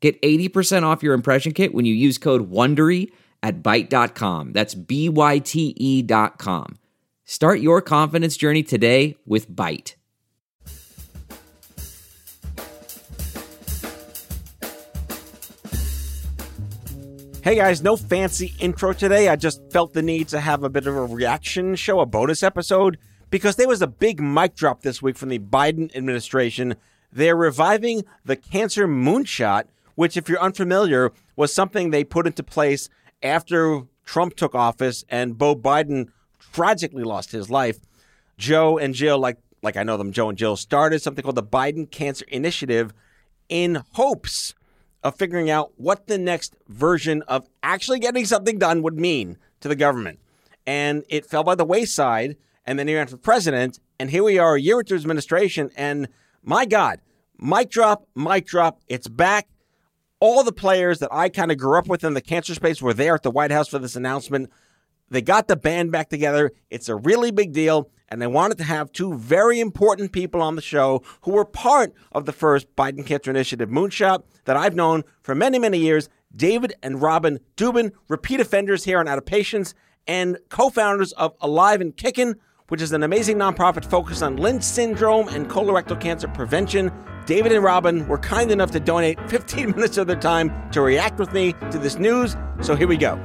Get 80% off your impression kit when you use code WONDERY at Byte.com. That's B-Y-T-E dot com. Start your confidence journey today with Byte. Hey guys, no fancy intro today. I just felt the need to have a bit of a reaction show, a bonus episode, because there was a big mic drop this week from the Biden administration. They're reviving the cancer moonshot, which, if you're unfamiliar, was something they put into place after Trump took office and Beau Biden tragically lost his life. Joe and Jill, like like I know them, Joe and Jill, started something called the Biden Cancer Initiative in hopes of figuring out what the next version of actually getting something done would mean to the government. And it fell by the wayside. And then he ran for president. And here we are a year into his administration. And my God, mic drop, mic drop. It's back. All the players that I kind of grew up with in the cancer space were there at the White House for this announcement. They got the band back together. It's a really big deal. And they wanted to have two very important people on the show who were part of the first Biden Cancer Initiative moonshot that I've known for many, many years. David and Robin Dubin, repeat offenders here on Out of Patients and co founders of Alive and Kickin', which is an amazing nonprofit focused on Lynch syndrome and colorectal cancer prevention. David and Robin were kind enough to donate 15 minutes of their time to react with me to this news. So here we go.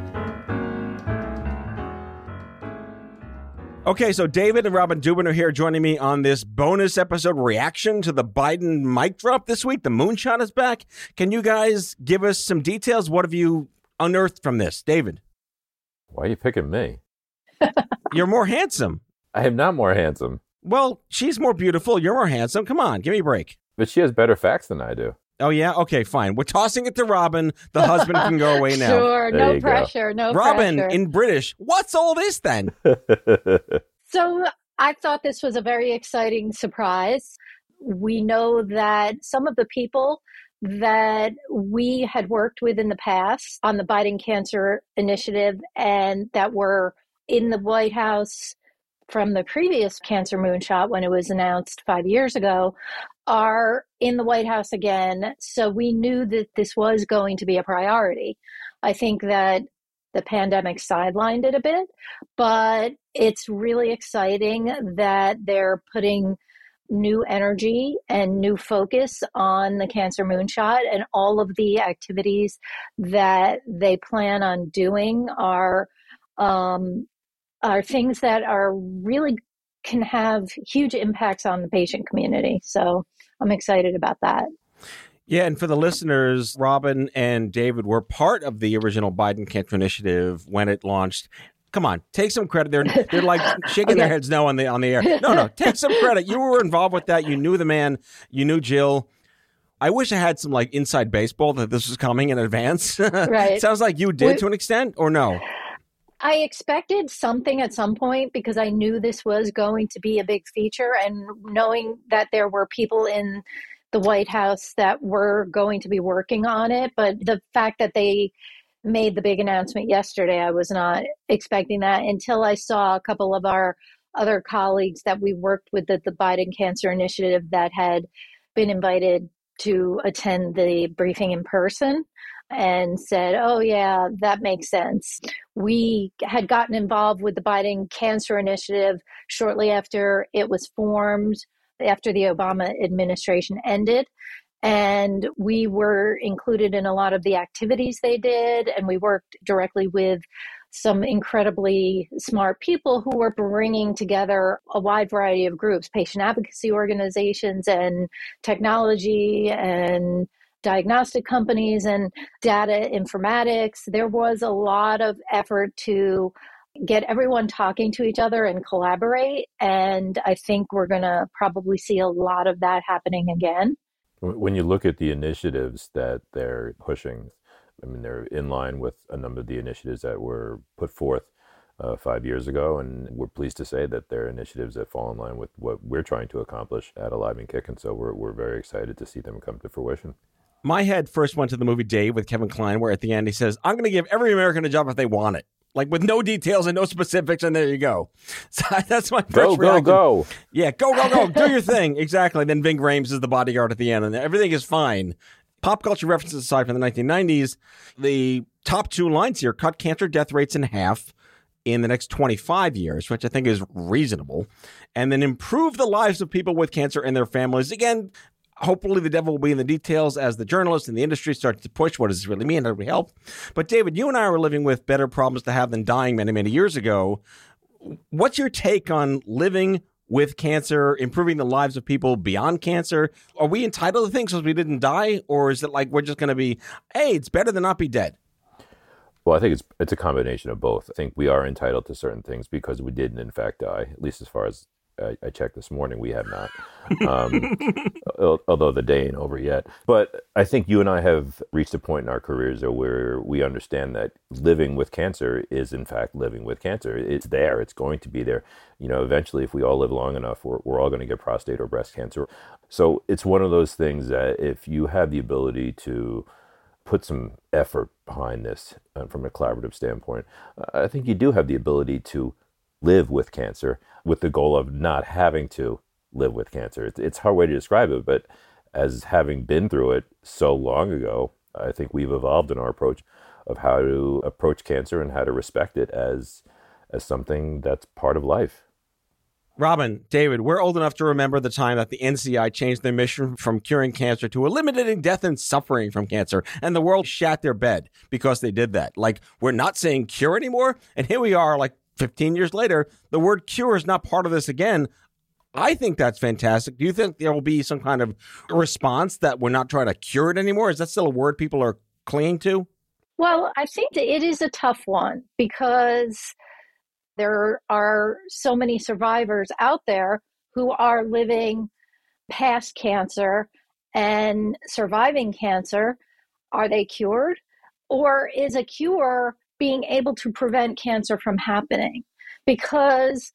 Okay, so David and Robin Dubin are here joining me on this bonus episode reaction to the Biden mic drop this week. The moonshot is back. Can you guys give us some details? What have you unearthed from this, David? Why are you picking me? You're more handsome. I am not more handsome, Well, she's more beautiful. You're more handsome. Come on, give me a break. but she has better facts than I do. Oh, yeah? Okay, fine. We're tossing it to Robin. The husband can go away now. Sure, There no you go. pressure, no Robin, pressure. in British, what's all this then? so I thought this was a very exciting surprise. We know that some of the people that we had worked with in the past on the Biden Cancer Initiative and that were in the White House from the previous cancer moonshot when it was announced five years ago are in the White House again. So we knew that this was going to be a priority. I think that the pandemic sidelined it a bit, but it's really exciting that they're putting new energy and new focus on the cancer moonshot and all of the activities that they plan on doing are um, are things that are really can have huge impacts on the patient community. So I'm excited about that. Yeah, and for the listeners, Robin and David were part of the original Biden Cancer Initiative when it launched. Come on, take some credit. They're they're like shaking their heads no on the on the air. No, no, take some credit. You were involved with that. You knew the man. You knew Jill. I wish I had some like inside baseball that this was coming in advance. Right. Sounds like you did We- to an extent, or no? I expected something at some point because I knew this was going to be a big feature, and knowing that there were people in the White House that were going to be working on it. But the fact that they made the big announcement yesterday, I was not expecting that until I saw a couple of our other colleagues that we worked with at the Biden Cancer Initiative that had been invited to attend the briefing in person and said, Oh, yeah, that makes sense. We had gotten involved with the Biden Cancer Initiative shortly after it was formed, after the Obama administration ended. And we were included in a lot of the activities they did, and we worked directly with some incredibly smart people who were bringing together a wide variety of groups patient advocacy organizations and technology and diagnostic companies and data informatics. There was a lot of effort to get everyone talking to each other and collaborate. And I think we're going to probably see a lot of that happening again. When you look at the initiatives that they're pushing, I mean, they're in line with a number of the initiatives that were put forth uh, five years ago, and we're pleased to say that they're initiatives that fall in line with what we're trying to accomplish at Alive and Kick, and so we're we're very excited to see them come to fruition. My head first went to the movie Dave with Kevin Kline, where at the end he says, "I'm going to give every American a job if they want it." Like with no details and no specifics, and there you go. So that's my first Go, go, reaction. go. Yeah, go, go, go. Do your thing. Exactly. Then Ving Rhames is the bodyguard at the end, and everything is fine. Pop culture references aside from the 1990s, the top two lines here cut cancer death rates in half in the next 25 years, which I think is reasonable, and then improve the lives of people with cancer and their families. Again, hopefully the devil will be in the details as the journalists and the industry start to push what does this really mean? How do we help? But David, you and I were living with better problems to have than dying many, many years ago. What's your take on living with cancer, improving the lives of people beyond cancer? Are we entitled to things because we didn't die, or is it like we're just going to be, hey, it's better than not be dead? Well, I think it's it's a combination of both. I think we are entitled to certain things because we didn't, in fact, die. At least as far as I, I checked this morning, we have not. Um, although the day ain't over yet. But I think you and I have reached a point in our careers where we understand that living with cancer is, in fact, living with cancer. It's there. It's going to be there. You know, eventually, if we all live long enough, we're, we're all going to get prostate or breast cancer. So it's one of those things that if you have the ability to put some effort behind this uh, from a collaborative standpoint, uh, I think you do have the ability to live with cancer with the goal of not having to live with cancer. It's, it's a hard way to describe it, but as having been through it so long ago, I think we've evolved in our approach of how to approach cancer and how to respect it as as something that's part of life. Robin, David, we're old enough to remember the time that the NCI changed their mission from curing cancer to eliminating death and suffering from cancer, and the world shat their bed because they did that. Like, we're not saying cure anymore, and here we are, like 15 years later, the word cure is not part of this again. I think that's fantastic. Do you think there will be some kind of response that we're not trying to cure it anymore? Is that still a word people are clinging to? Well, I think that it is a tough one because there are so many survivors out there who are living past cancer and surviving cancer. Are they cured? Or is a cure being able to prevent cancer from happening? Because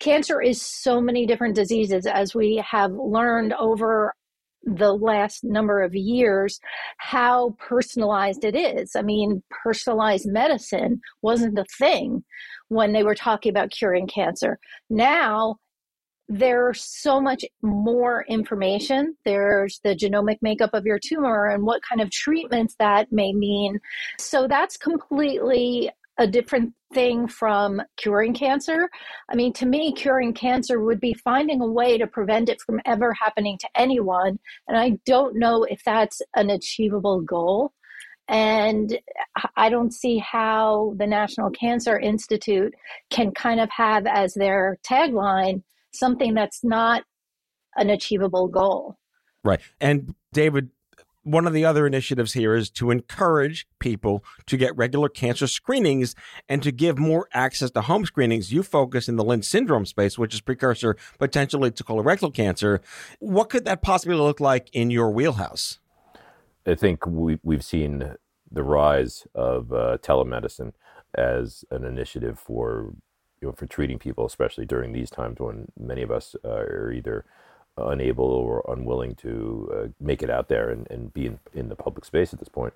cancer is so many different diseases, as we have learned over the last number of years how personalized it is. I mean, personalized medicine wasn't a thing when they were talking about curing cancer. Now, there's so much more information. There's the genomic makeup of your tumor and what kind of treatments that may mean. So that's completely a different thing from curing cancer. I mean, to me, curing cancer would be finding a way to prevent it from ever happening to anyone. And I don't know if that's an achievable goal. And I don't see how the National Cancer Institute can kind of have as their tagline something that's not an achievable goal. Right. And David, one of the other initiatives here is to encourage people to get regular cancer screenings and to give more access to home screenings. You focus in the Lynch syndrome space, which is precursor potentially to colorectal cancer. What could that possibly look like in your wheelhouse? I think we, we've seen the rise of uh, telemedicine as an initiative for you know for treating people, especially during these times when many of us uh, are either unable or unwilling to uh, make it out there and, and be in, in the public space at this point.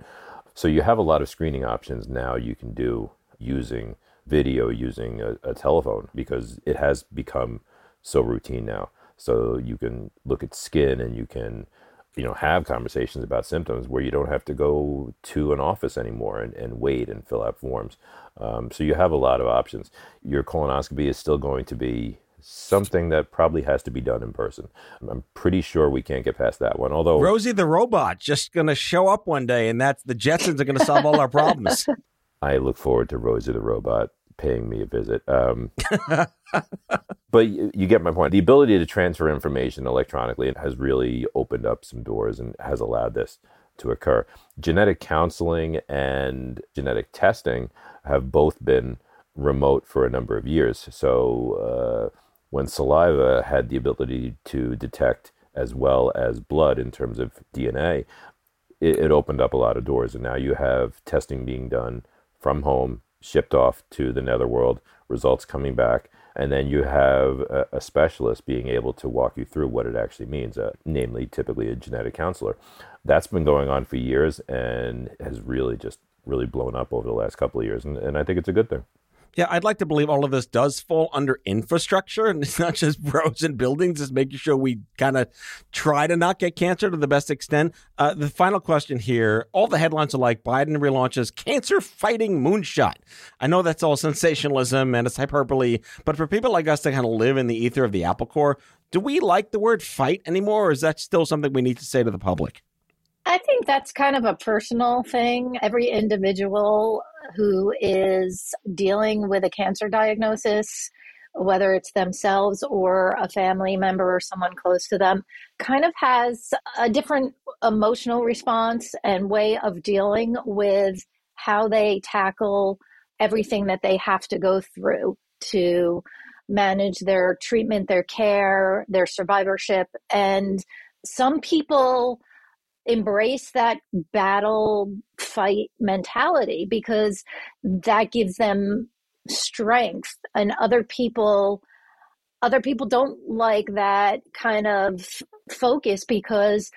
So you have a lot of screening options now you can do using video, using a, a telephone, because it has become so routine now. So you can look at skin and you can you know have conversations about symptoms where you don't have to go to an office anymore and, and wait and fill out forms. Um, so you have a lot of options. Your colonoscopy is still going to be something that probably has to be done in person. I'm pretty sure we can't get past that one although Rosie the robot just going to show up one day and that's the Jetsons are going to solve all our problems. i look forward to rosie the robot paying me a visit um, but you, you, get my point. The ability to transfer information electronically has really opened up some doors and has allowed this to occur. Genetic counseling and genetic testing have both been remote for a number of years. So uh, when saliva had the ability to detect as well as blood in terms of DNA, it, it opened up a lot of doors, and now you have testing being done from home, shipped off to the netherworld, results coming back, and then you have a, a specialist being able to walk you through what it actually means, uh, namely, typically a genetic counselor. That's been going on for years and has really just really blown up over the last couple of years, and, and I think it's a good thing. Yeah, I'd like to believe all of this does fall under infrastructure, and it's not just roads and buildings. It's making sure we kind of try to not get cancer to the best extent. Uh, the final question here: all the headlines are like Biden relaunches cancer-fighting moonshot. I know that's all sensationalism and it's hyperbole, but for people like us to kind of live in the ether of the Apple Core, do we like the word "fight" anymore, or is that still something we need to say to the public? I think that's kind of a personal thing. Every individual who is dealing with a cancer diagnosis, whether it's themselves or a family member or someone close to them, kind of has a different emotional response and way of dealing with how they tackle everything that they have to go through to manage their treatment, their care, their survivorship. And some people embrace that battle fight mentality because that gives them strength. And other people other people don't like that kind of focus because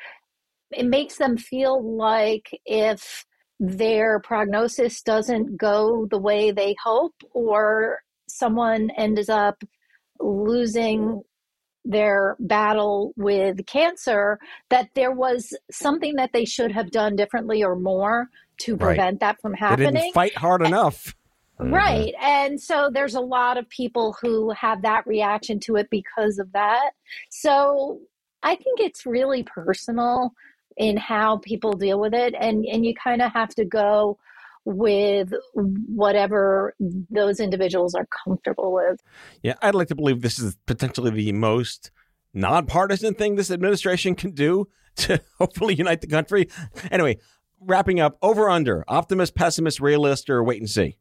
it makes them feel like if their prognosis doesn't go the way they hope or someone ends up losing their battle with cancer that there was something that they should have done differently or more to prevent right. that from happening. They didn't fight hard and, enough. Right. Mm-hmm. And so there's a lot of people who have that reaction to it because of that. So I think it's really personal in how people deal with it and and you kind of have to go with whatever those individuals are comfortable with. Yeah, I'd like to believe this is potentially the most nonpartisan thing this administration can do to hopefully unite the country. Anyway, wrapping up over under optimist, pessimist, realist, or wait and see?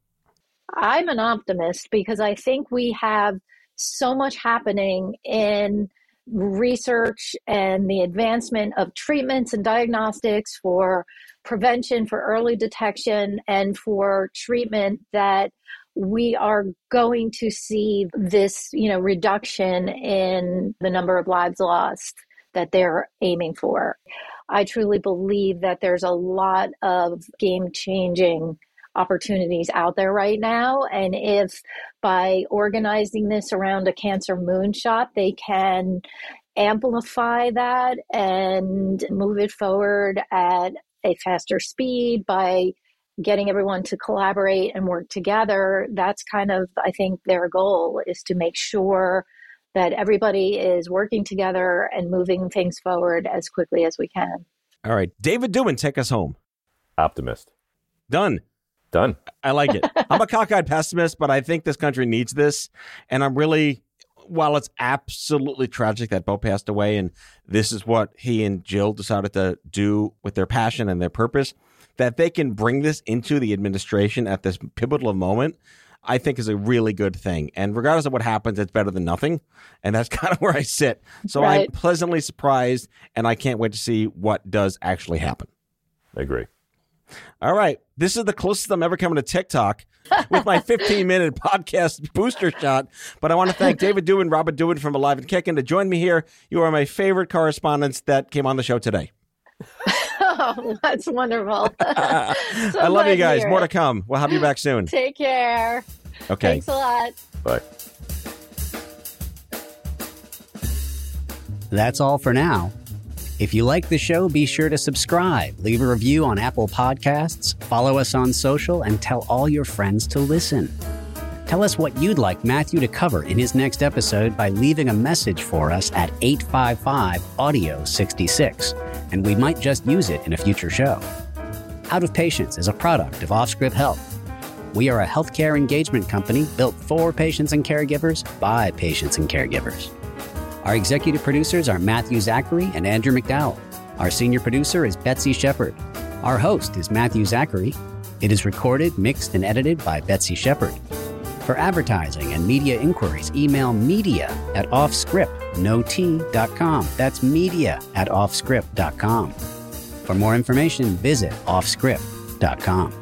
I'm an optimist because I think we have so much happening in research and the advancement of treatments and diagnostics for prevention, for early detection, and for treatment that we are going to see this, you know, reduction in the number of lives lost that they're aiming for. I truly believe that there's a lot of game changing opportunities out there right now. And if by organizing this around a cancer moonshot, they can amplify that and move it forward at a faster speed by getting everyone to collaborate and work together that's kind of i think their goal is to make sure that everybody is working together and moving things forward as quickly as we can. All right. David Dubin, take us home. Optimist. Done. Done. I like it. I'm a cockeyed pessimist but i think this country needs this and i'm really while it's absolutely tragic that Beau passed away, and this is what he and Jill decided to do with their passion and their purpose, that they can bring this into the administration at this pivotal moment, I think is a really good thing. And regardless of what happens, it's better than nothing. And that's kind of where I sit. So right. I'm pleasantly surprised, and I can't wait to see what does actually happen. I agree. All right. This is the closest I'm ever coming to TikTok with my 15 minute podcast booster shot. But I want to thank David Dubin, Robert Dubin from Alive and Kicking to join me here. You are my favorite correspondents that came on the show today. oh, that's wonderful. so I love you guys. More to come. We'll have you back soon. Take care. Okay. Thanks a lot. Bye. That's all for now. If you like the show, be sure to subscribe, leave a review on Apple Podcasts, follow us on social, and tell all your friends to listen. Tell us what you'd like Matthew to cover in his next episode by leaving a message for us at 855 Audio 66, and we might just use it in a future show. Out of Patients is a product of Offscript Health. We are a healthcare engagement company built for patients and caregivers by patients and caregivers. Our executive producers are Matthew Zachary and Andrew McDowell. Our senior producer is Betsy Shepard. Our host is Matthew Zachary. It is recorded, mixed, and edited by Betsy Shepard. For advertising and media inquiries, email media at offscript, no T.com. That's media at offscript.com. For more information, visit offscript.com.